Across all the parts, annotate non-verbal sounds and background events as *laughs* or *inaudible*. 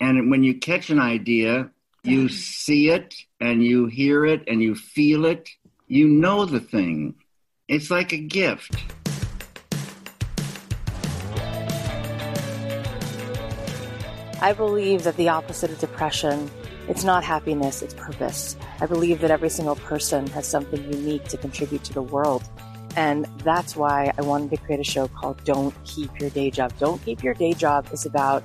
And when you catch an idea, you see it and you hear it and you feel it. You know the thing. It's like a gift. I believe that the opposite of depression, it's not happiness, it's purpose. I believe that every single person has something unique to contribute to the world. And that's why I wanted to create a show called Don't Keep Your Day Job. Don't Keep Your Day Job is about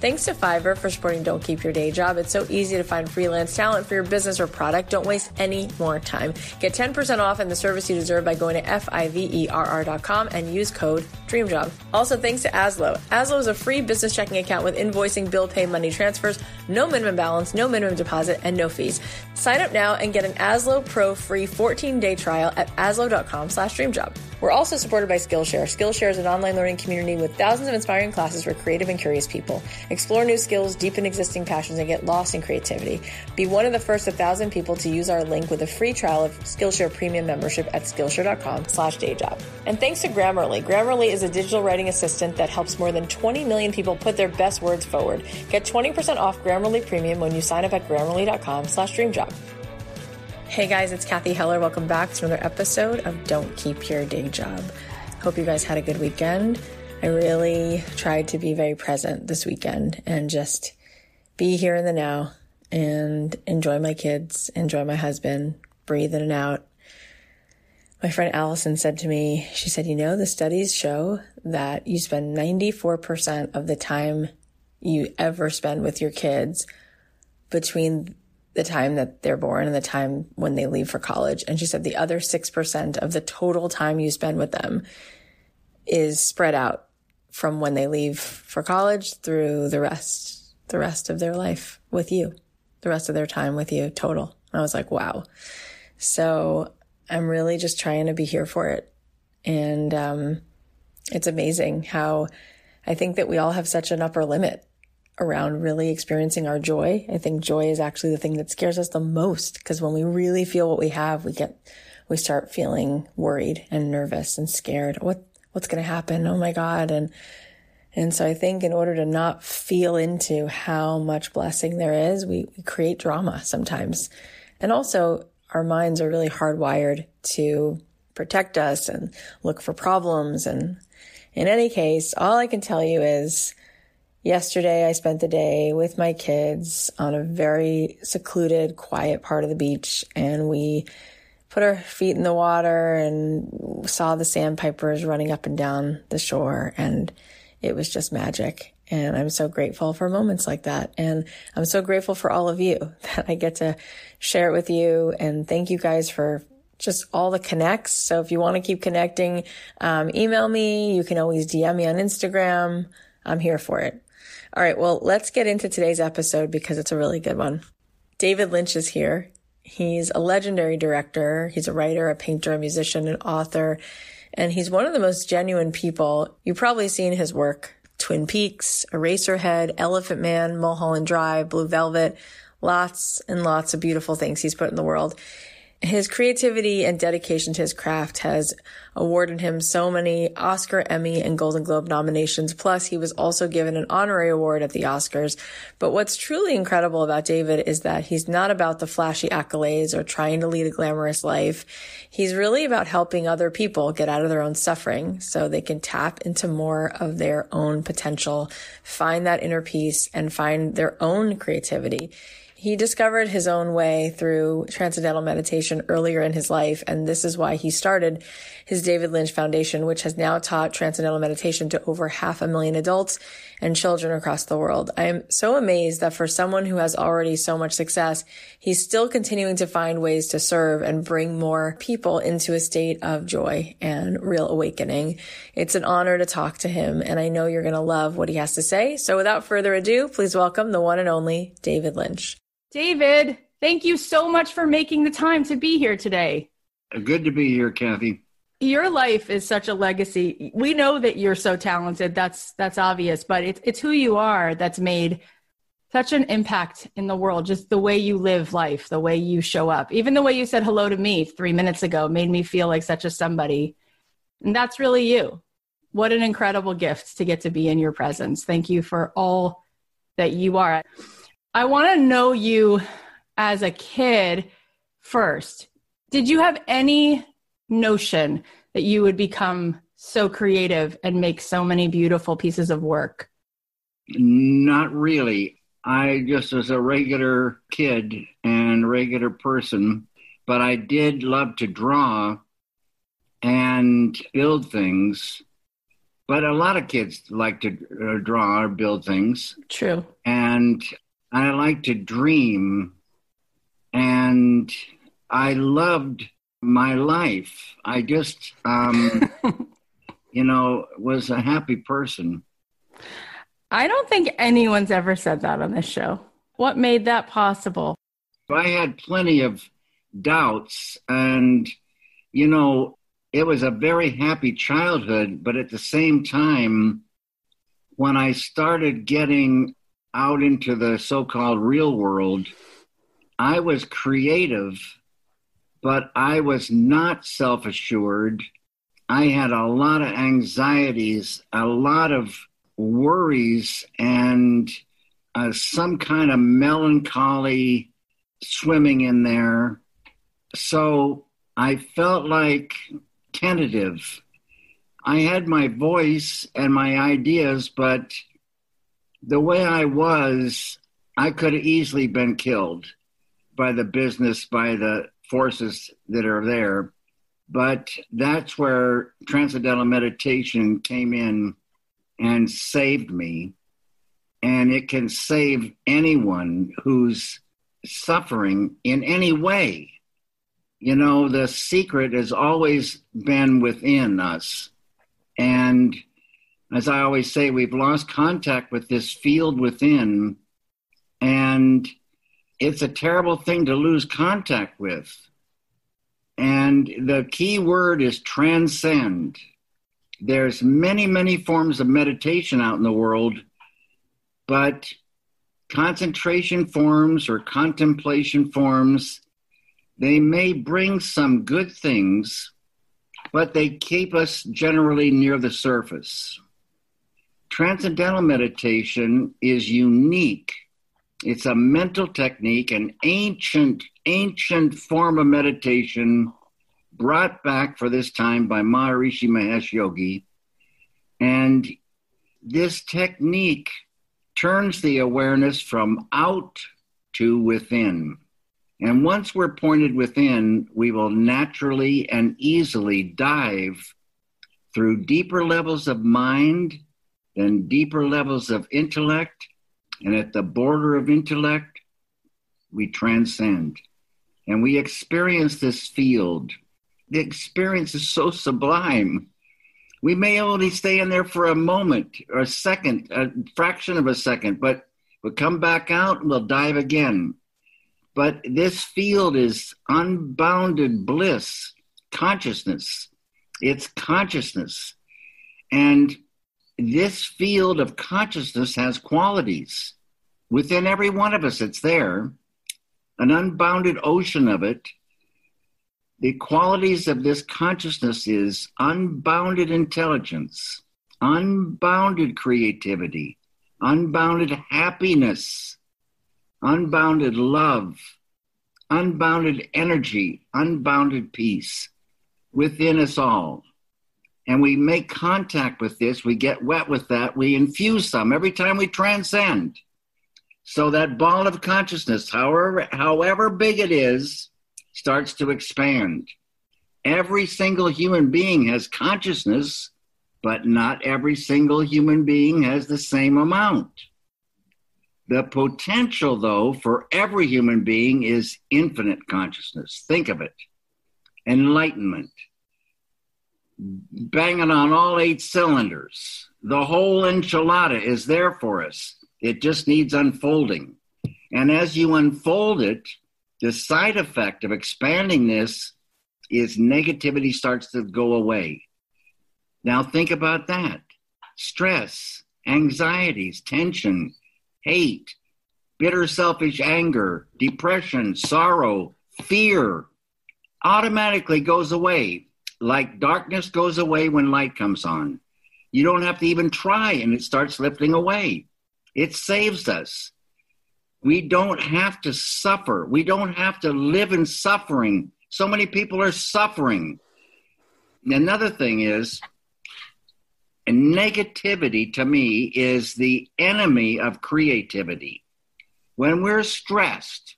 Thanks to Fiverr for supporting Don't Keep Your Day Job. It's so easy to find freelance talent for your business or product. Don't waste any more time. Get 10% off in the service you deserve by going to F-I-V-E-R-R.com and use code DREAMJOB. Also, thanks to Azlo. Azlo is a free business checking account with invoicing, bill pay, money transfers, no minimum balance, no minimum deposit, and no fees. Sign up now and get an Azlo Pro free 14-day trial at azlo.com slash dreamjob. We're also supported by Skillshare. Skillshare is an online learning community with thousands of inspiring classes for creative and curious people. Explore new skills, deepen existing passions, and get lost in creativity. Be one of the first 1,000 people to use our link with a free trial of Skillshare Premium membership at Skillshare.com slash dayjob. And thanks to Grammarly. Grammarly is a digital writing assistant that helps more than 20 million people put their best words forward. Get 20% off Grammarly Premium when you sign up at Grammarly.com slash dreamjob. Hey guys, it's Cathy Heller. Welcome back to another episode of Don't Keep Your Day Job. Hope you guys had a good weekend. I really tried to be very present this weekend and just be here in the now and enjoy my kids, enjoy my husband, breathe in and out, my friend Allison said to me, she said, you know, the studies show that you spend 94% of the time you ever spend with your kids between the time that they're born and the time when they leave for college. And she said the other 6% of the total time you spend with them is spread out from when they leave for college through the rest, the rest of their life with you, the rest of their time with you total. I was like, wow. So I'm really just trying to be here for it. And, um, it's amazing how I think that we all have such an upper limit around really experiencing our joy. I think joy is actually the thing that scares us the most because when we really feel what we have, we get, we start feeling worried and nervous and scared. What, what's going to happen? Oh my God. And, and so I think in order to not feel into how much blessing there is, we, we create drama sometimes. And also our minds are really hardwired to protect us and look for problems. And in any case, all I can tell you is Yesterday, I spent the day with my kids on a very secluded, quiet part of the beach, and we put our feet in the water and saw the sandpipers running up and down the shore, and it was just magic. And I'm so grateful for moments like that. And I'm so grateful for all of you *laughs* that I get to share it with you. And thank you guys for just all the connects. So if you want to keep connecting, um, email me. You can always DM me on Instagram. I'm here for it. All right. Well, let's get into today's episode because it's a really good one. David Lynch is here. He's a legendary director. He's a writer, a painter, a musician, an author, and he's one of the most genuine people. You've probably seen his work. Twin Peaks, Eraserhead, Elephant Man, Mulholland Drive, Blue Velvet, lots and lots of beautiful things he's put in the world. His creativity and dedication to his craft has awarded him so many Oscar, Emmy, and Golden Globe nominations. Plus, he was also given an honorary award at the Oscars. But what's truly incredible about David is that he's not about the flashy accolades or trying to lead a glamorous life. He's really about helping other people get out of their own suffering so they can tap into more of their own potential, find that inner peace, and find their own creativity. He discovered his own way through transcendental meditation earlier in his life, and this is why he started his David Lynch Foundation, which has now taught transcendental meditation to over half a million adults and children across the world. I am so amazed that for someone who has already so much success, he's still continuing to find ways to serve and bring more people into a state of joy and real awakening. It's an honor to talk to him, and I know you're going to love what he has to say. So without further ado, please welcome the one and only David Lynch. David, thank you so much for making the time to be here today. Good to be here, Cathy. Your life is such a legacy. We know that you're so talented. That's that's obvious, but it's it's who you are that's made such an impact in the world. Just the way you live life, the way you show up. Even the way you said hello to me 3 minutes ago made me feel like such a somebody. And that's really you. What an incredible gift to get to be in your presence. Thank you for all that you are. I want to know you as a kid first. Did you have any notion that you would become so creative and make so many beautiful pieces of work? Not really. I just was a regular kid and regular person, but I did love to draw and build things. But a lot of kids like to uh, draw or build things. True. And I like to dream, and I loved my life. I just, um, *laughs* you know, was a happy person. I don't think anyone's ever said that on this show. What made that possible? I had plenty of doubts, and, you know, it was a very happy childhood, but at the same time, when I started getting out into the so called real world, I was creative, but I was not self assured. I had a lot of anxieties, a lot of worries, and uh, some kind of melancholy swimming in there. So I felt like tentative. I had my voice and my ideas, but the way I was, I could have easily been killed by the business, by the forces that are there. But that's where transcendental meditation came in and saved me. And it can save anyone who's suffering in any way. You know, the secret has always been within us. And as I always say, we've lost contact with this field within. And it's a terrible thing to lose contact with. And the key word is transcend. There's many, many forms of meditation out in the world, but concentration forms or contemplation forms, they may bring some good things, but they keep us generally near the surface. Transcendental meditation is unique. It's a mental technique, an ancient, ancient form of meditation brought back for this time by Maharishi Mahesh Yogi. And this technique turns the awareness from out to within. And once we're pointed within, we will naturally and easily dive through deeper levels of mind, then deeper levels of intellect, and at the border of intellect, we transcend. And we experience this field. The experience is so sublime. We may only stay in there for a moment or a second, a fraction of a second, but we'll come back out and we'll dive again. But this field is unbounded bliss, consciousness. It's consciousness. And this field of consciousness has qualities. Within every one of us, it's there, an unbounded ocean of it. The qualities of this consciousness is unbounded intelligence, unbounded creativity, unbounded happiness, unbounded love, unbounded energy, unbounded peace within us all. And we make contact with this, we get wet with that, we infuse some every time we transcend. So that ball of consciousness, however, however big it is, starts to expand. Every single human being has consciousness, but not every single human being has the same amount. The potential, though, for every human being is infinite consciousness. Think of it enlightenment, banging on all eight cylinders. The whole enchilada is there for us. It just needs unfolding. And as you unfold it, the side effect of expanding this is negativity starts to go away. Now, think about that stress, anxieties, tension, hate, bitter, selfish anger, depression, sorrow, fear automatically goes away. Like darkness goes away when light comes on. You don't have to even try, and it starts lifting away. It saves us. We don't have to suffer. We don't have to live in suffering. So many people are suffering. Another thing is, negativity to me is the enemy of creativity. When we're stressed,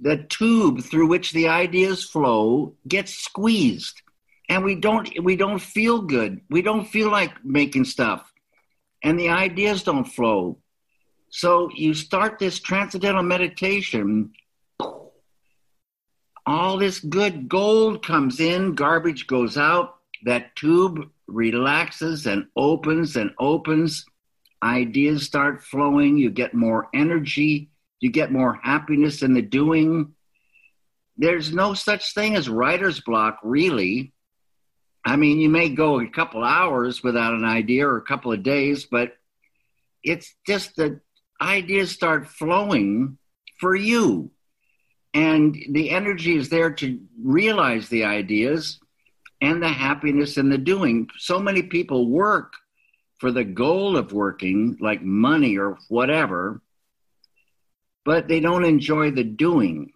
the tube through which the ideas flow gets squeezed and we don't we don't feel good. We don't feel like making stuff and the ideas don't flow. So you start this transcendental meditation, all this good gold comes in, garbage goes out, that tube relaxes and opens and opens. Ideas start flowing, you get more energy, you get more happiness in the doing. There's no such thing as writer's block, really. I mean, you may go a couple hours without an idea or a couple of days, but it's just that ideas start flowing for you. And the energy is there to realize the ideas and the happiness in the doing. So many people work for the goal of working, like money or whatever, but they don't enjoy the doing.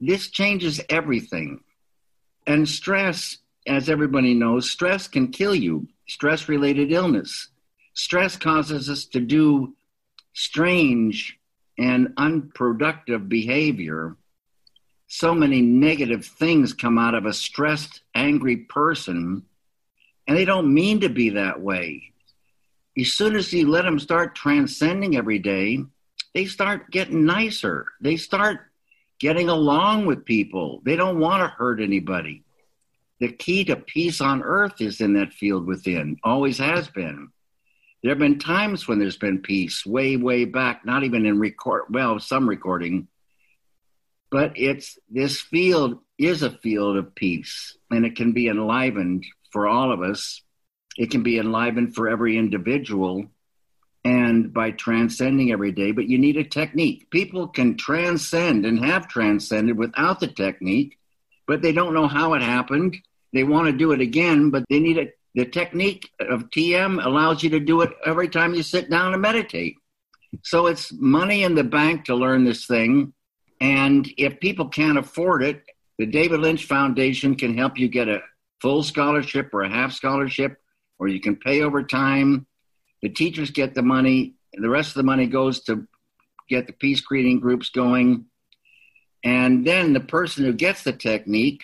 This changes everything. And stress as everybody knows, stress can kill you, stress related illness. Stress causes us to do strange and unproductive behavior. so many negative things come out of a stressed, angry person, and they don't mean to be that way. As soon as you let them start transcending every day, they start getting nicer. They start getting along with people. They don't want to hurt anybody. The key to peace on earth is in that field within, always has been. There have been times when there's been peace way, way back, not even in record, well, some recording, but it's this field is a field of peace and it can be enlivened for all of us. It can be enlivened for every individual and by transcending every day but you need a technique. People can transcend and have transcended without the technique but they don't know how it happened they want to do it again but they need it the technique of tm allows you to do it every time you sit down and meditate so it's money in the bank to learn this thing and if people can't afford it, the David Lynch Foundation can help you get a full scholarship or a half scholarship, or you can pay over time. The teachers get the money, the rest of the money goes to get the peace creating groups going. And then the person who gets the technique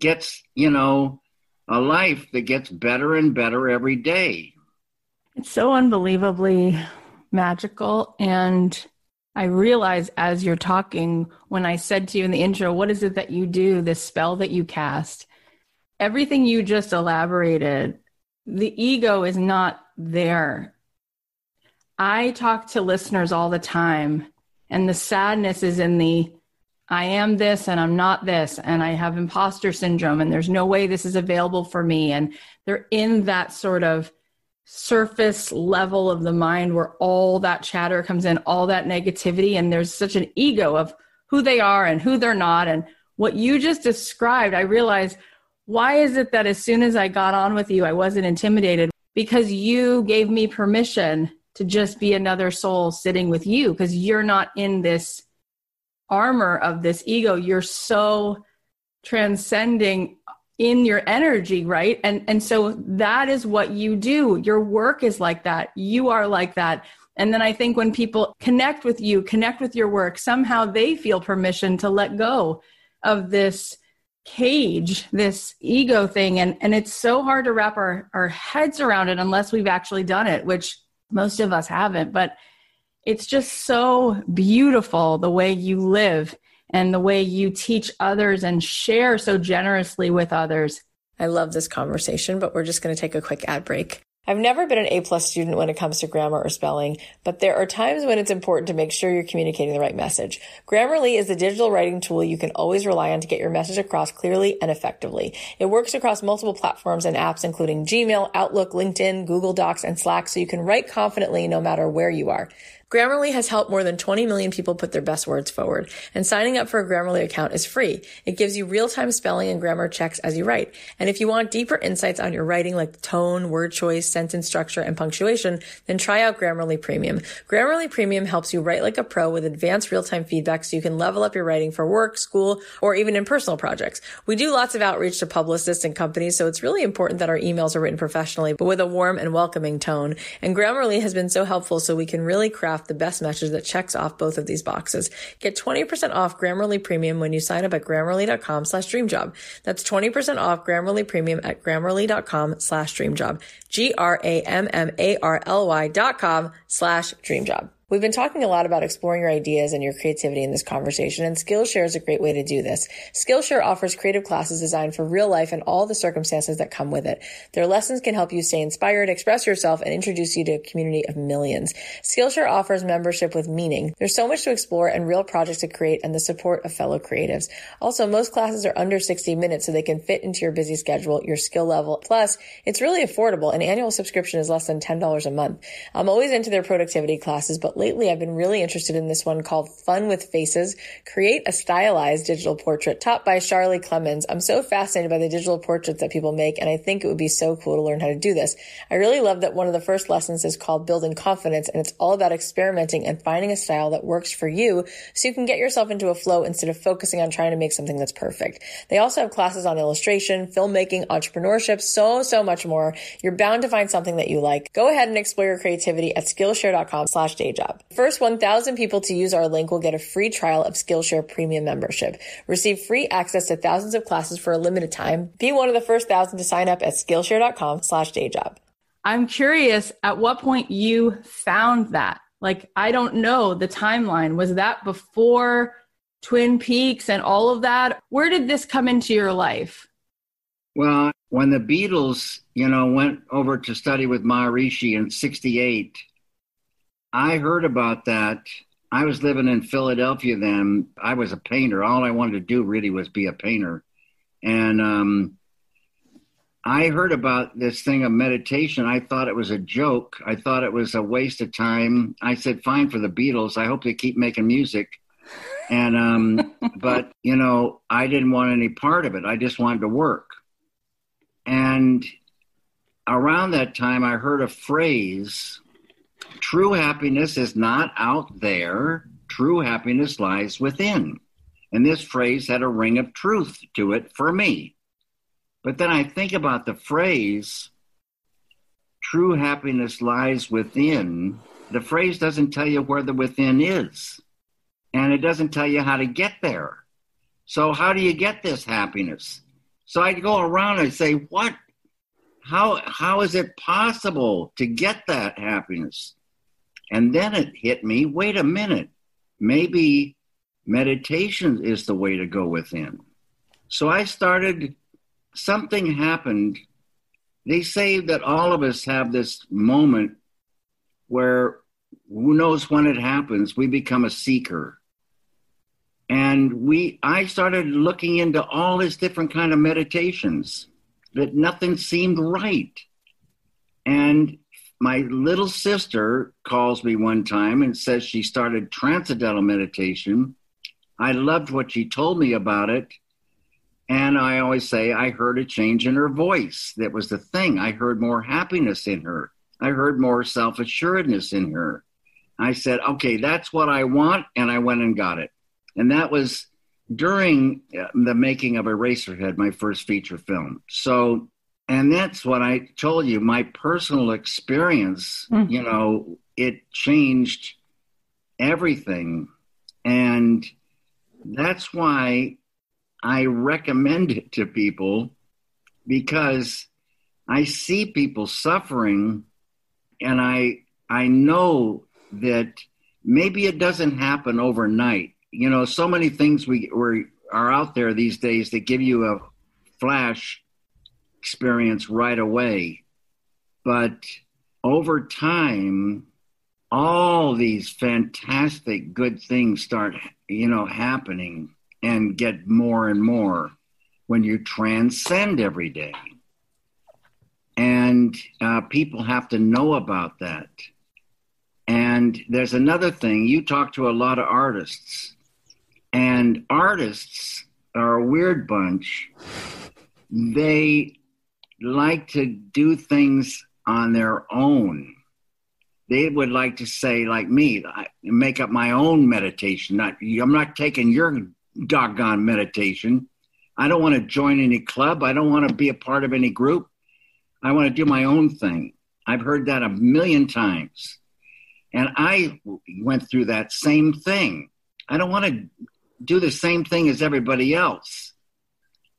gets, you know, a life that gets better and better every day. It's so unbelievably magical and I realize as you're talking, when I said to you in the intro, what is it that you do, this spell that you cast? Everything you just elaborated, the ego is not there. I talk to listeners all the time, and the sadness is in the I am this and I'm not this, and I have imposter syndrome, and there's no way this is available for me. And they're in that sort of surface level of the mind where all that chatter comes in, all that negativity, and there's such an ego of who they are and who they're not. And what you just described, I realized why is it that as soon as I got on with you, I wasn't intimidated? Because you gave me permission to just be another soul sitting with you because you're not in this armor of this ego. You're so transcending in your energy right? And and so that is what you do. Your work is like that. You are like that. And then i think when people connect with you connect with your work somehow they feel permission to let go of this cage this ego thing. And and it's so hard to wrap our our heads around it unless we've actually done it which most of us haven't. But it's just so beautiful the way you live and the way you teach others and share so generously with others. I love this conversation, but we're just going to take a quick ad break. I've never been an A plus student when it comes to grammar or spelling, but there are times when it's important to make sure you're communicating the right message. Grammarly is the digital writing tool you can always rely on to get your message across clearly and effectively. It works across multiple platforms and apps, including Gmail, Outlook, LinkedIn, Google Docs, and Slack, so you can write confidently no matter where you are. Grammarly has helped more than 20 million people put their best words forward, and signing up for a Grammarly account is free. It gives you real-time spelling and grammar checks as you write. And if you want deeper insights on your writing like tone, word choice, sentence structure, and punctuation, then try out Grammarly Premium. Grammarly Premium helps you write like a pro with advanced real-time feedback so you can level up your writing for work, school, or even in personal projects. We do lots of outreach to publicists and companies, so it's really important that our emails are written professionally, but with a warm and welcoming tone. And Grammarly has been so helpful so we can really craft the best message that checks off both of these boxes. Get 20% off Grammarly Premium when you sign up at grammarly.com slash dreamjob. That's 20% off Grammarly Premium at grammarly.com slash dreamjob. G-R-A-M-M-A-R-L-Y dot com slash dreamjob. We've been talking a lot about exploring your ideas and your creativity in this conversation, and Skillshare is a great way to do this. Skillshare offers creative classes designed for real life and all the circumstances that come with it. Their lessons can help you stay inspired, express yourself, and introduce you to a community of millions. Skillshare offers membership with meaning. There's so much to explore and real projects to create and the support of fellow creatives. Also, most classes are under 60 minutes so they can fit into your busy schedule, your skill level. Plus, it's really affordable. An annual subscription is less than $10 a month. I'm always into their productivity classes, but lately I've been really interested in this one called Fun with Faces, Create a Stylized Digital Portrait, taught by Charlie Clemens. I'm so fascinated by the digital portraits that people make, and I think it would be so cool to learn how to do this. I really love that one of the first lessons is called Building Confidence, and it's all about experimenting and finding a style that works for you so you can get yourself into a flow instead of focusing on trying to make something that's perfect. They also have classes on illustration, filmmaking, entrepreneurship, so, so much more. You're bound to find something that you like. Go ahead and explore your creativity at Skillshare.com slash dayjob. Job. First 1,000 people to use our link will get a free trial of Skillshare Premium membership. Receive free access to thousands of classes for a limited time. Be one of the first thousand to sign up at Skillshare.com slash dayjob. I'm curious at what point you found that. Like, I don't know the timeline. Was that before Twin Peaks and all of that? Where did this come into your life? Well, when the Beatles, you know, went over to study with Maharishi in 68, I heard about that. I was living in Philadelphia then. I was a painter. All I wanted to do really was be a painter. And um, I heard about this thing of meditation. I thought it was a joke. I thought it was a waste of time. I said, fine for the Beatles. I hope they keep making music. And, um, *laughs* but, you know, I didn't want any part of it. I just wanted to work. And around that time, I heard a phrase true happiness is not out there, true happiness lies within. And this phrase had a ring of truth to it for me. But then I think about the phrase, true happiness lies within. The phrase doesn't tell you where the within is, and it doesn't tell you how to get there. So, how do you get this happiness? So, I go around and say, What? How, how is it possible to get that happiness? And then it hit me wait a minute, maybe meditation is the way to go within. So I started something happened. They say that all of us have this moment where who knows when it happens, we become a seeker. And we I started looking into all these different kind of meditations that nothing seemed right. And my little sister calls me one time and says she started transcendental meditation. I loved what she told me about it. And I always say, I heard a change in her voice. That was the thing. I heard more happiness in her. I heard more self assuredness in her. I said, okay, that's what I want. And I went and got it. And that was during uh, the making of Eraserhead, my first feature film. So, and that's what I told you, my personal experience, mm-hmm. you know, it changed everything. And that's why I recommend it to people because I see people suffering and I I know that maybe it doesn't happen overnight. You know, so many things we, we are out there these days that give you a flash experience right away. But over time, all these fantastic good things start, you know, happening and get more and more when you transcend every day. And uh, people have to know about that. And there's another thing you talk to a lot of artists, and artists are a weird bunch. They like to do things on their own. They would like to say, like me, I make up my own meditation. Not, I'm not taking your doggone meditation. I don't want to join any club. I don't want to be a part of any group. I want to do my own thing. I've heard that a million times. And I went through that same thing. I don't want to do the same thing as everybody else.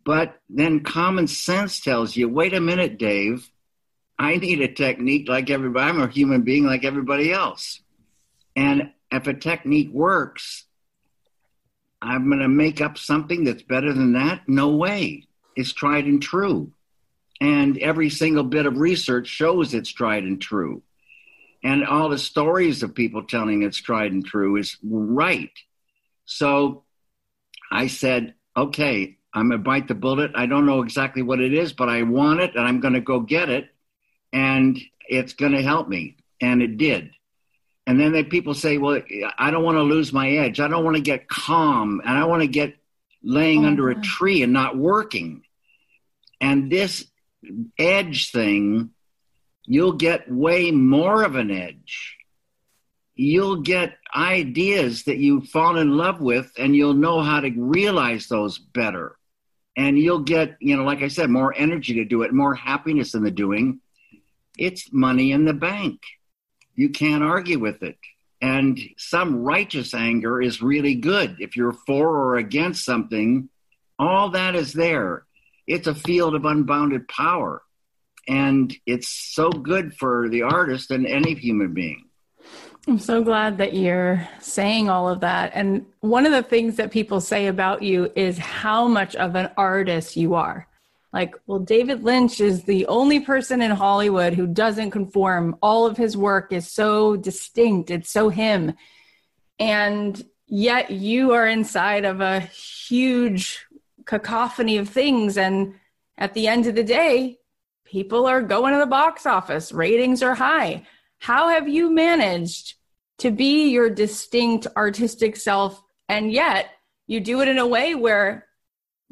But then common sense tells you wait a minute, Dave. I need a technique like everybody. I'm a human being like everybody else. And if a technique works, I'm going to make up something that's better than that? No way. It's tried and true. And every single bit of research shows it's tried and true. And all the stories of people telling it's tried and true is right. So I said, okay, I'm going to bite the bullet. I don't know exactly what it is, but I want it and I'm going to go get it. And it's going to help me. And it did. And then they, people say, well, I don't want to lose my edge. I don't want to get calm. And I want to get laying oh, under a uh-huh. tree and not working. And this edge thing, you'll get way more of an edge. You'll get ideas that you fall in love with, and you'll know how to realize those better. And you'll get, you know, like I said, more energy to do it, more happiness in the doing. It's money in the bank. You can't argue with it. And some righteous anger is really good. If you're for or against something, all that is there. It's a field of unbounded power. And it's so good for the artist and any human being. I'm so glad that you're saying all of that. And one of the things that people say about you is how much of an artist you are. Like, well, David Lynch is the only person in Hollywood who doesn't conform. All of his work is so distinct, it's so him. And yet you are inside of a huge cacophony of things. And at the end of the day, people are going to the box office, ratings are high. How have you managed to be your distinct artistic self and yet you do it in a way where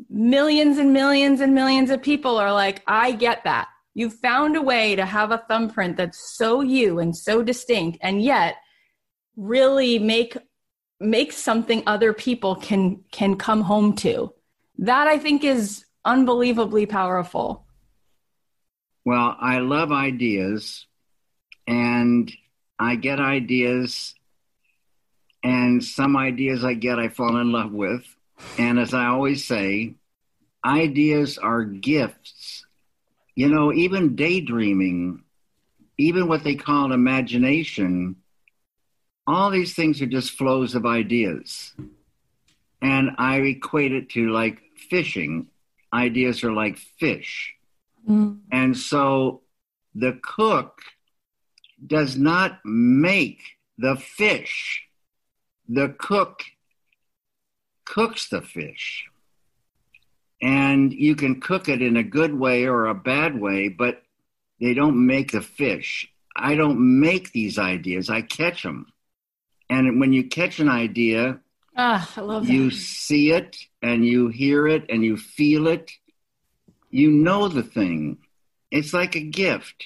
millions and millions and millions of people are like, I get that. You found a way to have a thumbprint that's so you and so distinct, and yet really make make something other people can can come home to. That I think is unbelievably powerful. Well, I love ideas and I get ideas and some ideas I get I fall in love with and as I always say, ideas are gifts. You know, even daydreaming, even what they call imagination, all these things are just flows of ideas. And I equate it to like fishing. Ideas are like fish. Mm. And so the cook does not make the fish. The cook cooks the fish. And you can cook it in a good way or a bad way, but they don't make the fish. I don't make these ideas, I catch them. And when you catch an idea, ah, I love you see it and you hear it and you feel it. You know the thing. It's like a gift.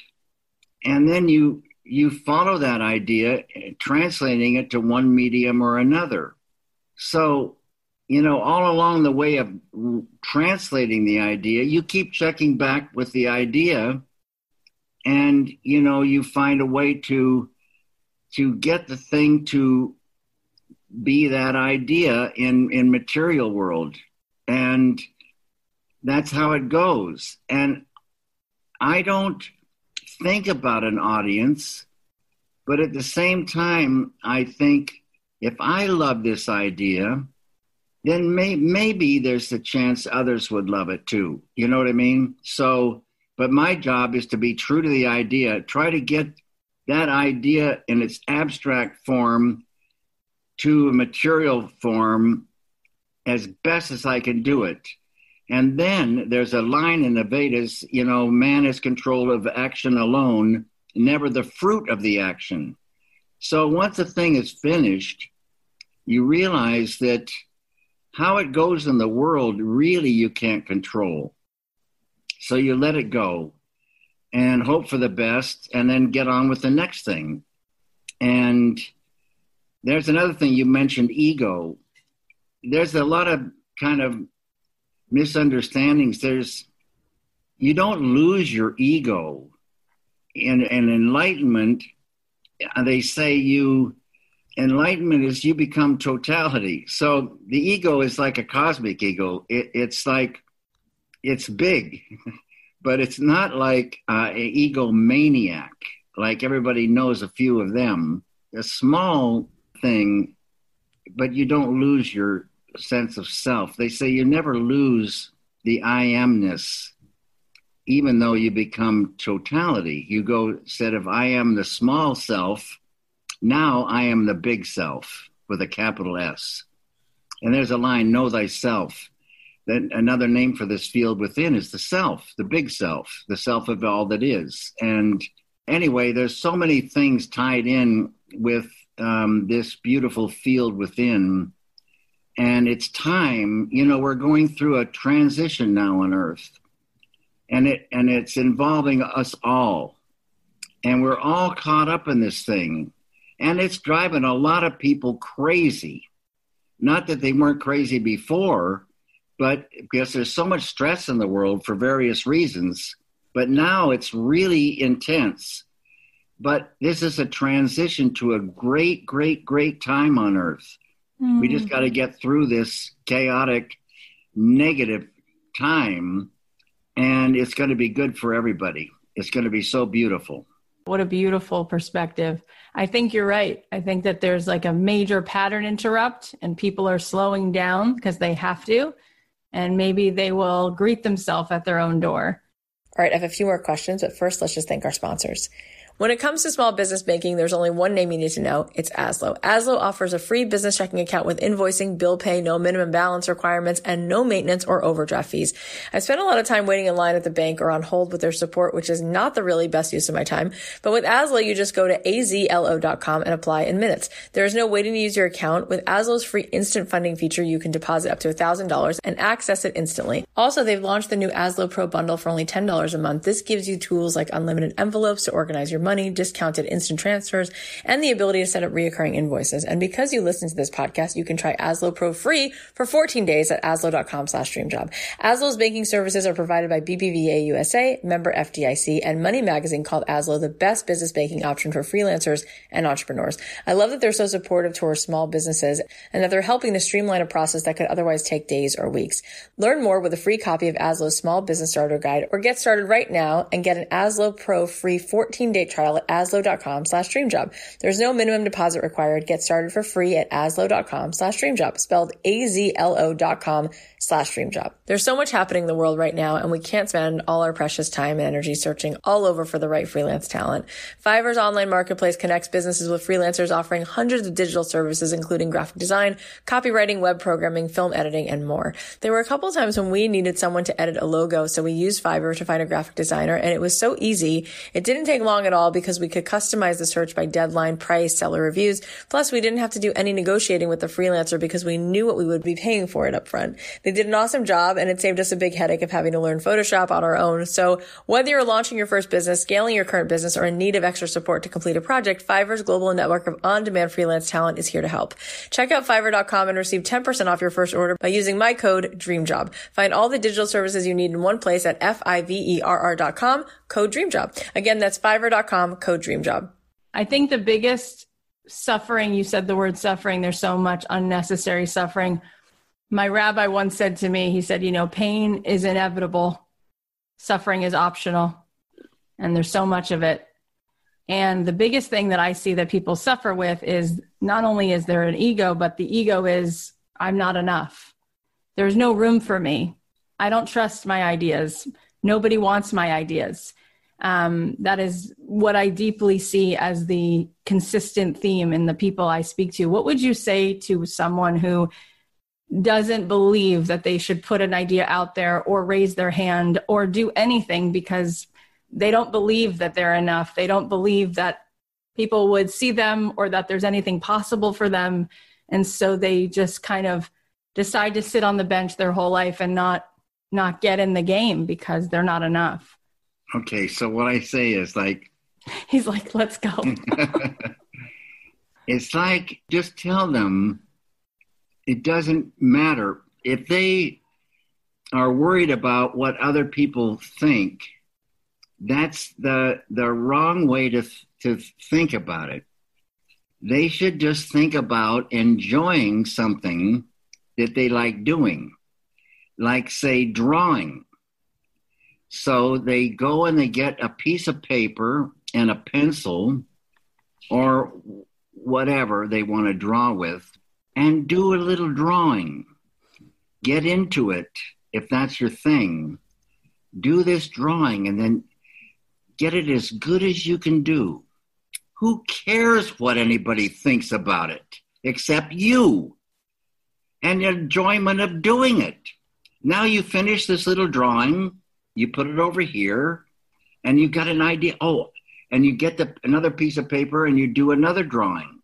And then you you follow that idea, translating it to one medium or another. So you know, all along the way of translating the idea, you keep checking back with the idea, and you know, you find a way to to get the thing to be that idea in in material world, and that's how it goes. And I don't think about an audience, but at the same time, I think if I love this idea then may, maybe there's a chance others would love it too. You know what I mean? So, but my job is to be true to the idea, try to get that idea in its abstract form to a material form as best as I can do it. And then there's a line in the Vedas, you know, man is control of action alone, never the fruit of the action. So once a thing is finished, you realize that how it goes in the world, really, you can't control. So you let it go and hope for the best and then get on with the next thing. And there's another thing you mentioned ego. There's a lot of kind of misunderstandings. There's, you don't lose your ego. In, in enlightenment, they say you enlightenment is you become totality. So the ego is like a cosmic ego. It, it's like it's big, *laughs* but it's not like uh, an egomaniac. Like everybody knows a few of them. A small thing, but you don't lose your sense of self. They say you never lose the I amness, even though you become totality. You go instead of I am the small self now I am the big self with a capital S. And there's a line, know thyself. Then another name for this field within is the self, the big self, the self of all that is. And anyway, there's so many things tied in with um, this beautiful field within. And it's time, you know, we're going through a transition now on Earth. And it and it's involving us all. And we're all caught up in this thing and it's driving a lot of people crazy. Not that they weren't crazy before, but because there's so much stress in the world for various reasons. But now it's really intense. But this is a transition to a great, great, great time on earth. Mm. We just got to get through this chaotic, negative time, and it's going to be good for everybody. It's going to be so beautiful. What a beautiful perspective. I think you're right. I think that there's like a major pattern interrupt and people are slowing down because they have to. And maybe they will greet themselves at their own door. All right, I have a few more questions, but first let's just thank our sponsors. When it comes to small business banking, there's only one name you need to know. It's Azlo. Azlo offers a free business checking account with invoicing, bill pay, no minimum balance requirements, and no maintenance or overdraft fees. I spent a lot of time waiting in line at the bank or on hold with their support, which is not the really best use of my time. But with Azlo, you just go to azlo.com and apply in minutes. There is no waiting to use your account. With Azlo's free instant funding feature, you can deposit up to $1,000 and access it instantly. Also, they've launched the new Azlo Pro bundle for only $10 a month. This gives you tools like unlimited envelopes to organize your money, discounted instant transfers, and the ability to set up reoccurring invoices. And because you listen to this podcast, you can try Azlo Pro free for 14 days at azlo.com slash dreamjob. Azlo's banking services are provided by BBVA USA, member FDIC, and Money Magazine called Azlo the best business banking option for freelancers and entrepreneurs. I love that they're so supportive towards small businesses and that they're helping to streamline a process that could otherwise take days or weeks. Learn more with a free copy of Azlo's Small Business Starter Guide or get started right now and get an Azlo Pro free 14 day trial at azlo.com slash dreamjob. There's no minimum deposit required. Get started for free at azlo.com slash dreamjob, spelled A-Z-L-O dot com slash dreamjob. There's so much happening in the world right now, and we can't spend all our precious time and energy searching all over for the right freelance talent. Fiverr's online marketplace connects businesses with freelancers offering hundreds of digital services, including graphic design, copywriting, web programming, film editing, and more. There were a couple times when we needed someone to edit a logo, so we used Fiverr to find a graphic designer, and it was so easy. It didn't take long at all because we could customize the search by deadline, price, seller reviews. Plus, we didn't have to do any negotiating with the freelancer because we knew what we would be paying for it up front. They did an awesome job and it saved us a big headache of having to learn Photoshop on our own. So whether you're launching your first business, scaling your current business, or in need of extra support to complete a project, Fiverr's global network of on-demand freelance talent is here to help. Check out fiverr.com and receive 10% off your first order by using my code DREAMJOB. Find all the digital services you need in one place at F-I-V-E-R-R.com, code DREAMJOB. Again, that's fiverr.com, code DREAMJOB. I think the biggest suffering, you said the word suffering, there's so much unnecessary suffering my rabbi once said to me, he said, you know, pain is inevitable, suffering is optional, and there's so much of it. And the biggest thing that I see that people suffer with is not only is there an ego, but the ego is, I'm not enough. There's no room for me. I don't trust my ideas. Nobody wants my ideas. Um, that is what I deeply see as the consistent theme in the people I speak to. What would you say to someone who doesn't believe that they should put an idea out there or raise their hand or do anything because they don't believe that they're enough. They don't believe that people would see them or that there's anything possible for them. And so they just kind of decide to sit on the bench their whole life and not not get in the game because they're not enough. Okay, so what I say is like *laughs* he's like, let's go. *laughs* it's like just tell them it doesn't matter. If they are worried about what other people think that's the the wrong way to to think about it. They should just think about enjoying something that they like doing like say drawing so they go and they get a piece of paper and a pencil or whatever they want to draw with and do a little drawing. Get into it if that's your thing. Do this drawing and then get it as good as you can do. Who cares what anybody thinks about it except you and the enjoyment of doing it? Now you finish this little drawing, you put it over here, and you got an idea. Oh, and you get the, another piece of paper and you do another drawing.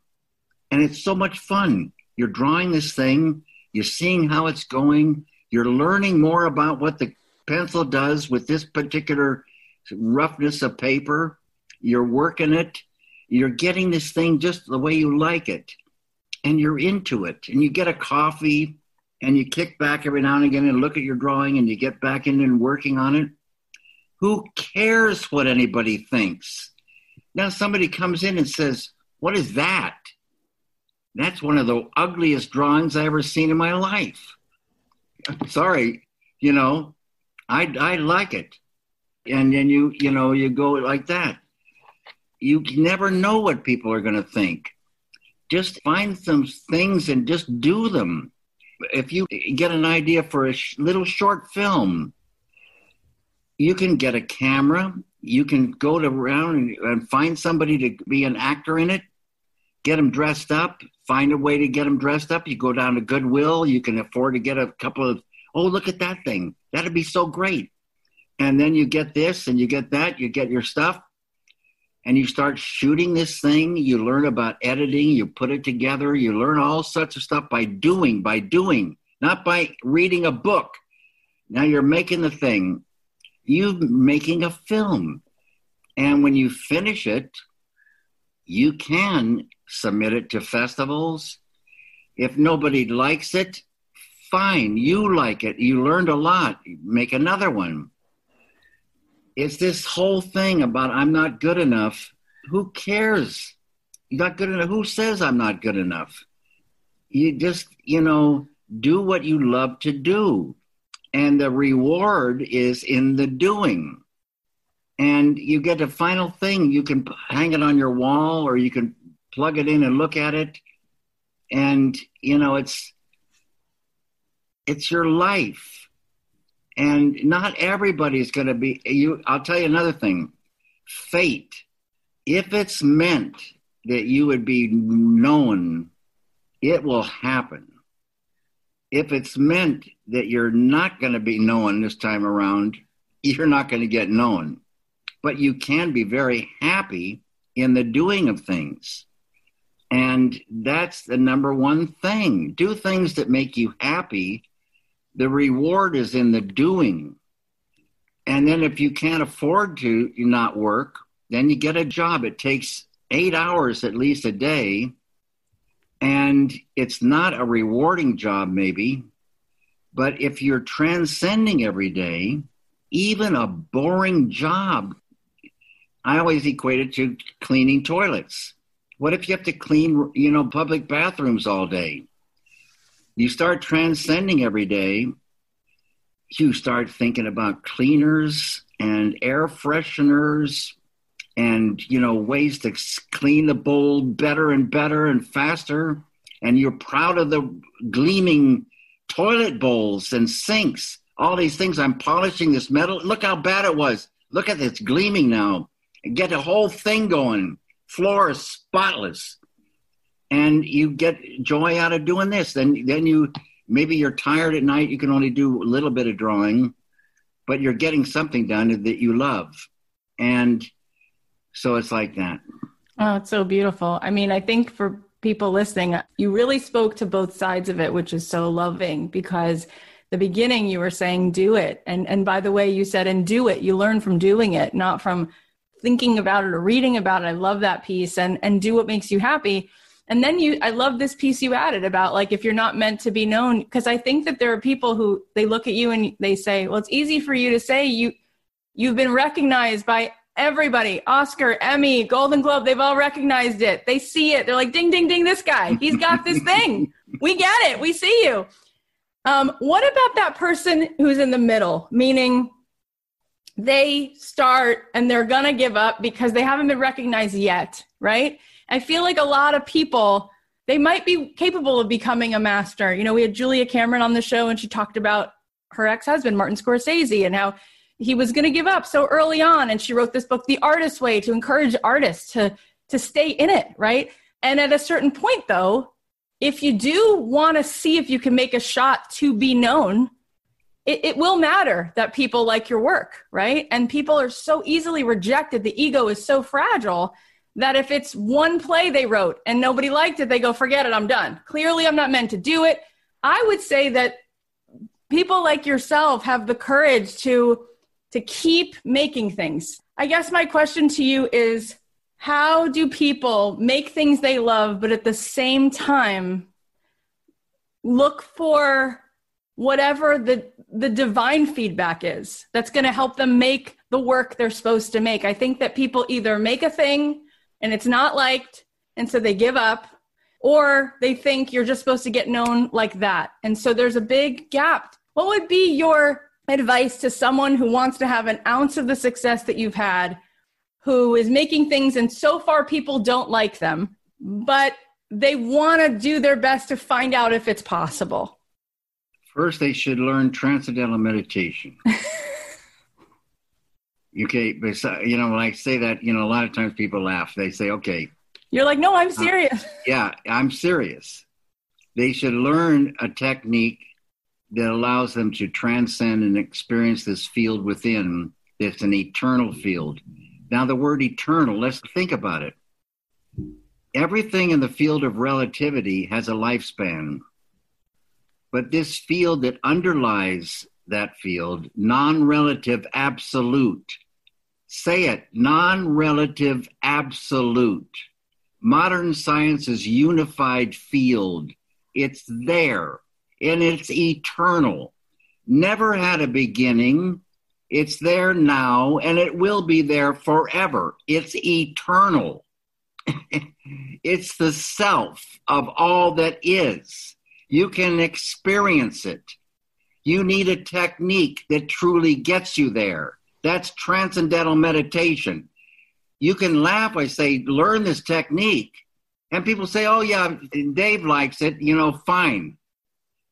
And it's so much fun. You're drawing this thing, you're seeing how it's going, you're learning more about what the pencil does with this particular roughness of paper. You're working it, you're getting this thing just the way you like it, and you're into it. And you get a coffee and you kick back every now and again and look at your drawing and you get back in and working on it. Who cares what anybody thinks? Now somebody comes in and says, What is that? That's one of the ugliest drawings I ever seen in my life. Sorry, you know, I I like it. And then you you know you go like that. You never know what people are going to think. Just find some things and just do them. If you get an idea for a sh- little short film, you can get a camera. You can go around and, and find somebody to be an actor in it. Get them dressed up. Find a way to get them dressed up. You go down to Goodwill. You can afford to get a couple of. Oh, look at that thing. That'd be so great. And then you get this and you get that. You get your stuff and you start shooting this thing you learn about editing you put it together you learn all sorts of stuff by doing by doing not by reading a book. Now you're making the thing you making a film. And when you finish it you can submit it to festivals. If nobody likes it fine you like it. You learned a lot make another one it's this whole thing about I'm not good enough. Who cares? You're not good enough. Who says I'm not good enough? You just, you know, do what you love to do. And the reward is in the doing. And you get a final thing. You can hang it on your wall or you can plug it in and look at it. And, you know, it's, it's your life and not everybody's going to be you i'll tell you another thing. Fate if it's meant that you would be known it will happen. If it's meant that you're not going to be known this time around you're not going to get known. But you can be very happy in the doing of things. And that's the number one thing. Do things that make you happy the reward is in the doing. And then if you can't afford to not work, then you get a job. It takes eight hours at least a day. And it's not a rewarding job, maybe. But if you're transcending every day, even a boring job, I always equate it to cleaning toilets. What if you have to clean, you know, public bathrooms all day? You start transcending every day, you start thinking about cleaners and air fresheners and you know ways to clean the bowl better and better and faster. And you're proud of the gleaming toilet bowls and sinks. All these things. I'm polishing this metal. Look how bad it was. Look at this gleaming now. Get the whole thing going. Floor is spotless and you get joy out of doing this. Then then you maybe you're tired at night. You can only do a little bit of drawing, but you're getting something done that you love, and so it's like that. Oh, it's so beautiful. I mean, I think for people listening, you really spoke to both sides of it, which is so loving because the beginning you were saying do it and and by the way you said and do it you learn from doing it not from thinking about it or reading about it i love that piece and and do what makes you happy and then you, I love this piece you added about like if you're not meant to be known, because I think that there are people who they look at you and they say, well, it's easy for you to say you, you've been recognized by everybody Oscar, Emmy, Golden Globe, they've all recognized it. They see it. They're like, ding, ding, ding, this guy, he's got this thing. *laughs* We get it. We see you. Um, what about that person who's in the middle, meaning they start and they're going to give up because they haven't been recognized yet, right? I feel like a lot of people, they might be capable of becoming a master. You know, we had Julia Cameron on the show and she talked about her ex husband, Martin Scorsese, and how he was going to give up so early on. And she wrote this book, The Artist's Way, to encourage artists to, to stay in it, right? And at a certain point, though, if you do want to see if you can make a shot to be known, it, it, will matter that people like your work, right? And people are so easily rejected. The ego is so fragile that if it's one play they wrote and nobody liked it, they go, forget it, I'm done. Clearly, I'm not meant to do it. I would say that people like yourself have the courage to to keep making things. I guess my question to you is how do people make things they love but at the same time look for whatever the the divine feedback is that's going to help them make the work they're supposed to make. I think that people either make a thing and it's not liked, and so they give up, or they think you're just supposed to get known like that. And so there's a big gap. What would be your advice to someone who wants to have an ounce of the success that you've had, who is making things and so far people don't like them, but they want to do their best to find out if it's possible? First, they should learn transcendental meditation. *laughs* okay, but you know, when I say that, you know, a lot of times people laugh. They say, "Okay." You're like, "No, I'm serious." Uh, *laughs* yeah, I'm serious. They should learn a technique that allows them to transcend and experience this field within. It's an eternal field. Now, the word eternal, let's think about it. Everything in the field of relativity has a lifespan. But this field that underlies that field, non relative absolute, say it, non relative absolute. Modern science's unified field, it's there and it's eternal. Never had a beginning. It's there now and it will be there forever. It's eternal. *laughs* it's the self of all that is. You can experience it. You need a technique that truly gets you there. That's transcendental meditation. You can laugh. I say, learn this technique. And people say, oh, yeah, Dave likes it. You know, fine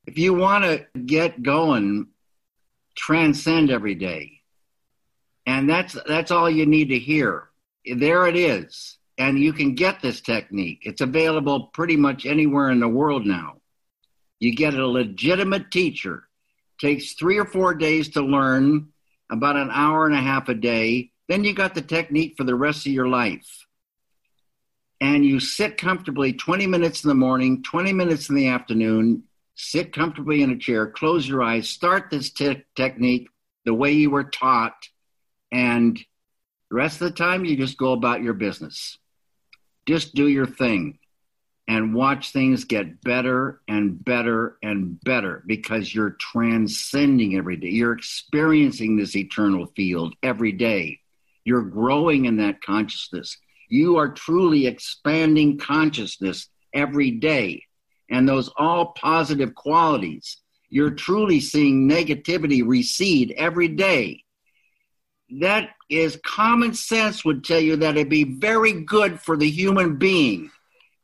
if you want to get going, transcend every day. And that's that's all you need to hear. There it is. And you can get this technique. It's available pretty much anywhere in the world now. You get a legitimate teacher. Takes 3 or 4 days to learn, about an hour and a half a day. Then you got the technique for the rest of your life. And you sit comfortably 20 minutes in the morning, 20 minutes in the afternoon sit comfortably in a chair, close your eyes, start this te- technique the way you were taught, and the rest of the time you just go about your business. Just do your thing and watch things get better and better and better because you're transcending every day. You're experiencing this eternal field every day. You're growing in that consciousness. You are truly expanding consciousness every day and those all positive qualities, you're truly seeing negativity recede every day. That is common sense would tell you that it'd be very good for the human being.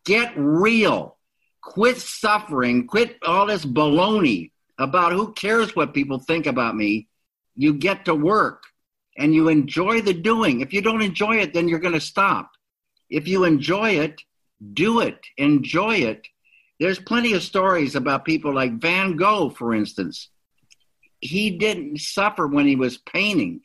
Get real. Quit suffering. Quit all this baloney about who cares what people think about me. You get to work and you enjoy the doing. If you don't enjoy it, then you're going to stop. If you enjoy it, do it, enjoy it, there's plenty of stories about people like Van Gogh, for instance. He didn't suffer when he was painting.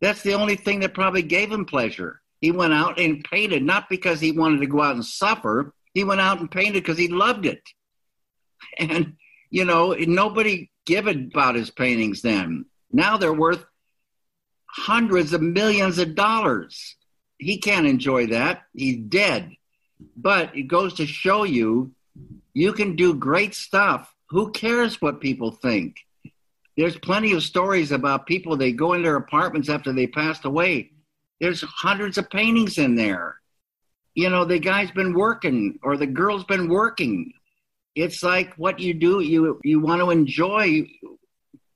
That's the only thing that probably gave him pleasure. He went out and painted, not because he wanted to go out and suffer. He went out and painted because he loved it. *laughs* And, you know, nobody gave about his paintings then. Now they're worth hundreds of millions of dollars. He can't enjoy that. He's dead. But it goes to show you you can do great stuff. Who cares what people think? There's plenty of stories about people, they go in their apartments after they passed away. There's hundreds of paintings in there. You know, the guy's been working or the girl's been working. It's like what you do, you you want to enjoy.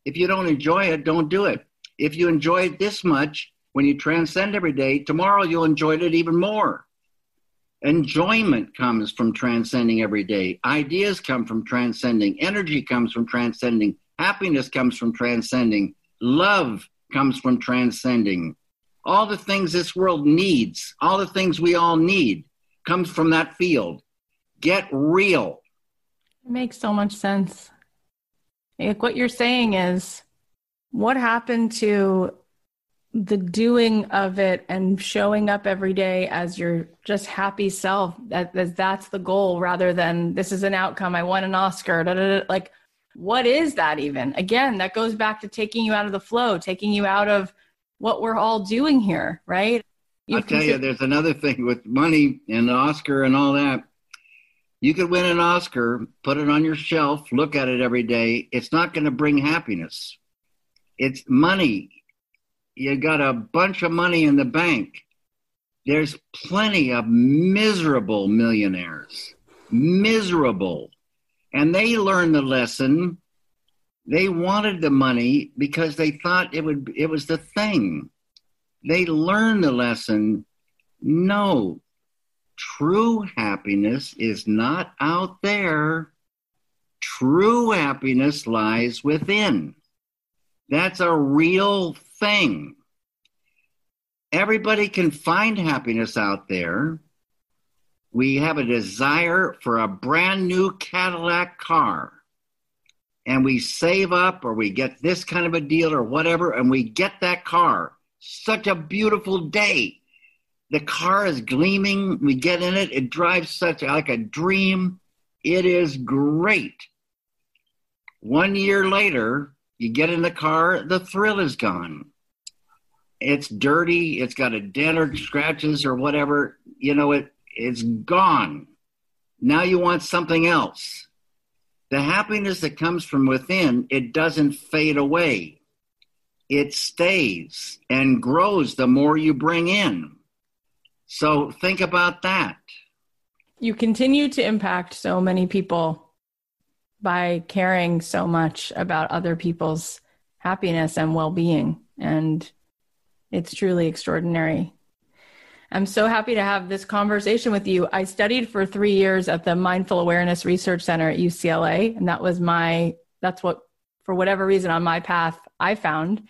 If you don't enjoy it, don't do it. If you enjoy it this much, when you transcend every day, tomorrow you'll enjoy it even more. Enjoyment comes from transcending every day. Ideas come from transcending. Energy comes from transcending. Happiness comes from transcending. Love comes from transcending. All the things this world needs, all the things we all need, comes from that field. Get real. It makes so much sense. Like what you're saying is, what happened to the doing of it and showing up every day as your just happy self that, that's the goal rather than this is an outcome i won an oscar da, da, da. like what is that even again that goes back to taking you out of the flow taking you out of what we're all doing here right you i'll tell you there's another thing with money and the oscar and all that you could win an oscar put it on your shelf look at it every day it's not going to bring happiness it's money you got a bunch of money in the bank. There's plenty of miserable millionaires, miserable. And they learn the lesson. They wanted the money because they thought it would it was the thing. They learned the lesson. No, true happiness is not out there. True happiness lies within. That's a real thing. Everybody can find happiness out there. We have a desire for a brand new Cadillac car. And we save up or we get this kind of a deal or whatever, and we get that car. Such a beautiful day. The car is gleaming. We get in it. It drives such like a dream. It is great. One year later, you get in the car, the thrill is gone. It's dirty. It's got a dent or scratches or whatever. You know, it it's gone. Now you want something else. The happiness that comes from within, it doesn't fade away. It stays and grows the more you bring in. So think about that. You continue to impact so many people by caring so much about other people's happiness and well being. And it's truly extraordinary. I'm so happy to have this conversation with you. I studied for three years at the Mindful Awareness Research Center at UCLA, and that was my, that's what, for whatever reason on my path, I found.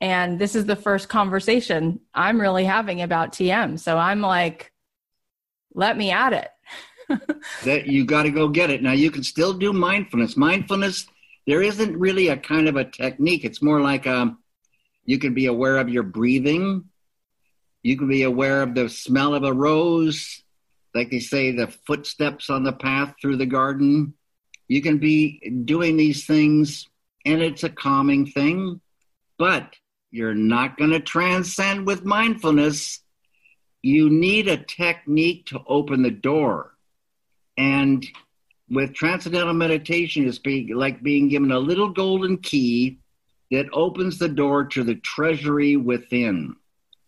And this is the first conversation I'm really having about TM. So I'm like, let me at it *laughs* that you got to go get it. Now you can still do mindfulness. Mindfulness, there isn't really a kind of a technique. It's more like um, you can be aware of your breathing. You can be aware of the smell of a rose, like they say, the footsteps on the path through the garden. You can be doing these things, and it's a calming thing, but you're not going to transcend with mindfulness. You need a technique to open the door. And with transcendental meditation, it's being, like being given a little golden key that opens the door to the treasury within.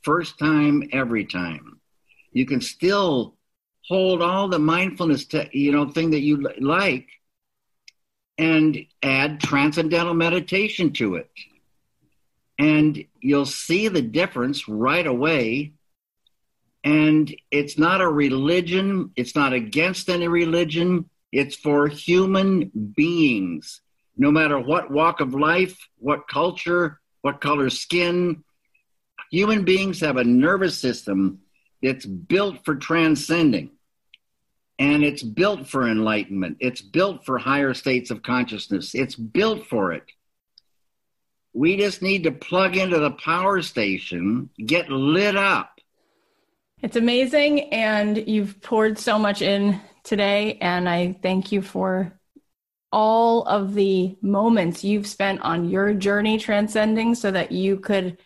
First time, every time. You can still hold all the mindfulness, to, you know, thing that you like, and add transcendental meditation to it. And you'll see the difference right away and it's not a religion, it's not against any religion, it's for human beings, no matter what walk of life, what culture, what color skin. Human beings have a nervous system that's built for transcending and it's built for enlightenment. It's built for higher states of consciousness. It's built for it. We just need to plug into the power station, get lit up, it's amazing. And you've poured so much in today. And I thank you for all of the moments you've spent on your journey transcending so that you could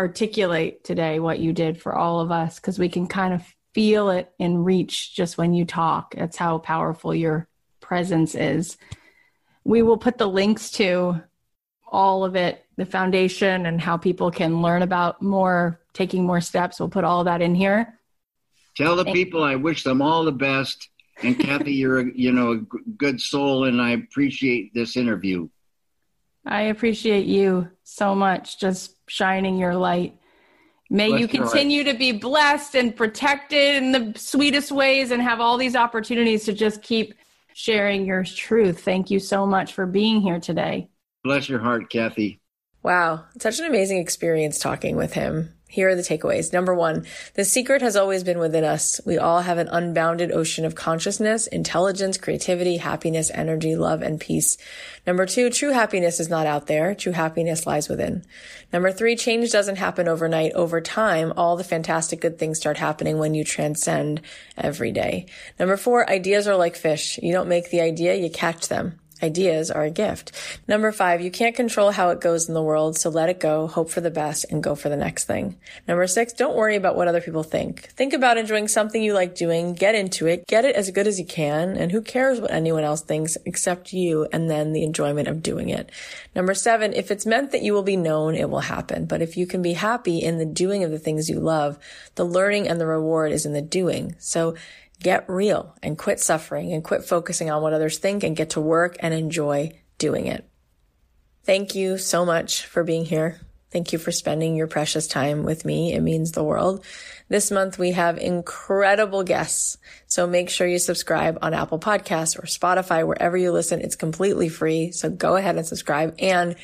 articulate today what you did for all of us because we can kind of feel it and reach just when you talk. That's how powerful your presence is. We will put the links to all of it, the foundation, and how people can learn about more taking more steps. We'll put all that in here. Tell the people I wish them all the best. And Cathy, you're a, you know a good soul, and I appreciate this interview. I appreciate you so much, just shining your light. May Bless you continue to be blessed and protected in the sweetest ways, and have all these opportunities to just keep sharing your truth. Thank you so much for being here today. Bless your heart, Cathy. Wow, such an amazing experience talking with him. Here are the takeaways. Number one, the secret has always been within us. We all have an unbounded ocean of consciousness, intelligence, creativity, happiness, energy, love, and peace. Number two, true happiness is not out there. True happiness lies within. Number three, change doesn't happen overnight. Over time, all the fantastic good things start happening when you transcend every day. Number four, ideas are like fish. You don't make the idea, you catch them. Ideas are a gift. Number five, you can't control how it goes in the world, so let it go, hope for the best, and go for the next thing. Number six, don't worry about what other people think. Think about enjoying something you like doing, get into it, get it as good as you can, and who cares what anyone else thinks except you and then the enjoyment of doing it. Number seven, if it's meant that you will be known, it will happen. But if you can be happy in the doing of the things you love, the learning and the reward is in the doing. So get real and quit suffering and quit focusing on what others think and get to work and enjoy doing it. Thank you so much for being here. Thank you for spending your precious time with me. It means the world. This month we have incredible guests. So make sure you subscribe on Apple Podcasts or Spotify, wherever you listen. It's completely free. So go ahead and subscribe. And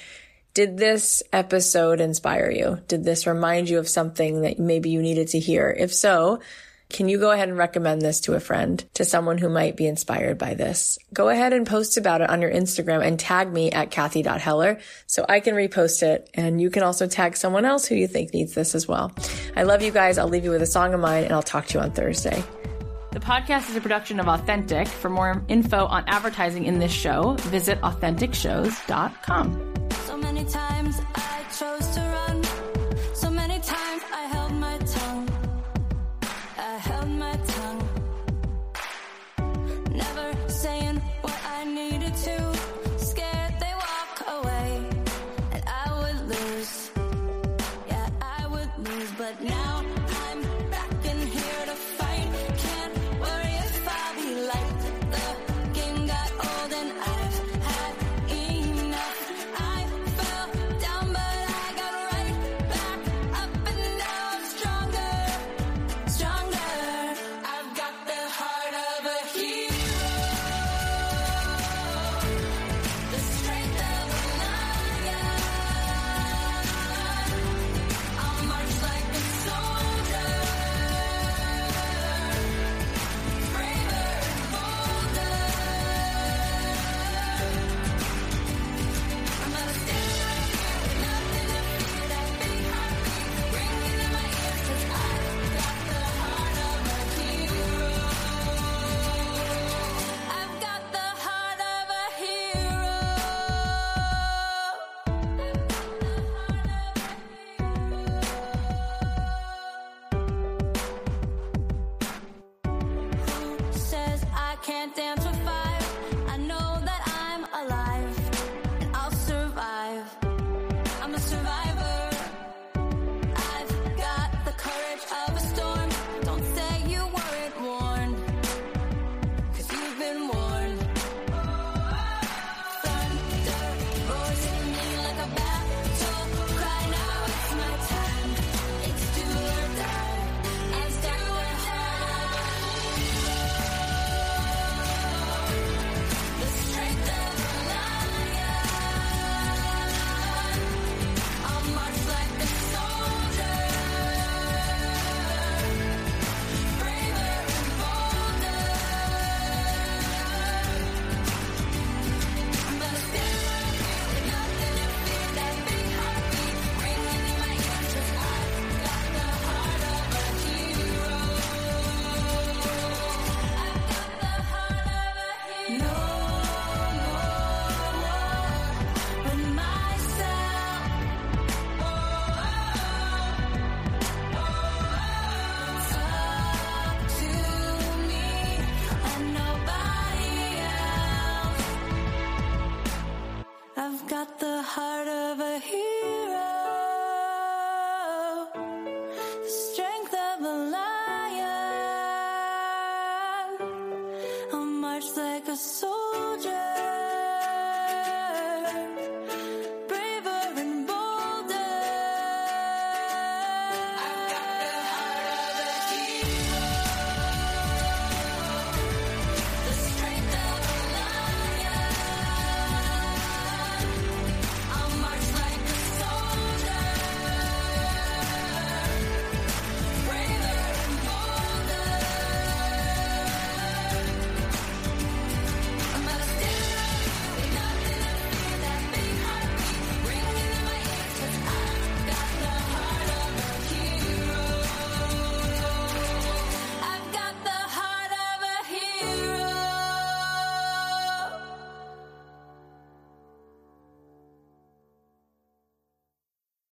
did this episode inspire you? Did this remind you of something that maybe you needed to hear? If so, can you go ahead and recommend this to a friend, to someone who might be inspired by this? Go ahead and post about it on your Instagram and tag me at Cathy.Heller so I can repost it. And you can also tag someone else who you think needs this as well. I love you guys. I'll leave you with a song of mine and I'll talk to you on Thursday. The podcast is a production of Authentic. For more info on advertising in this show, visit AuthenticShows.com. So many times I chose to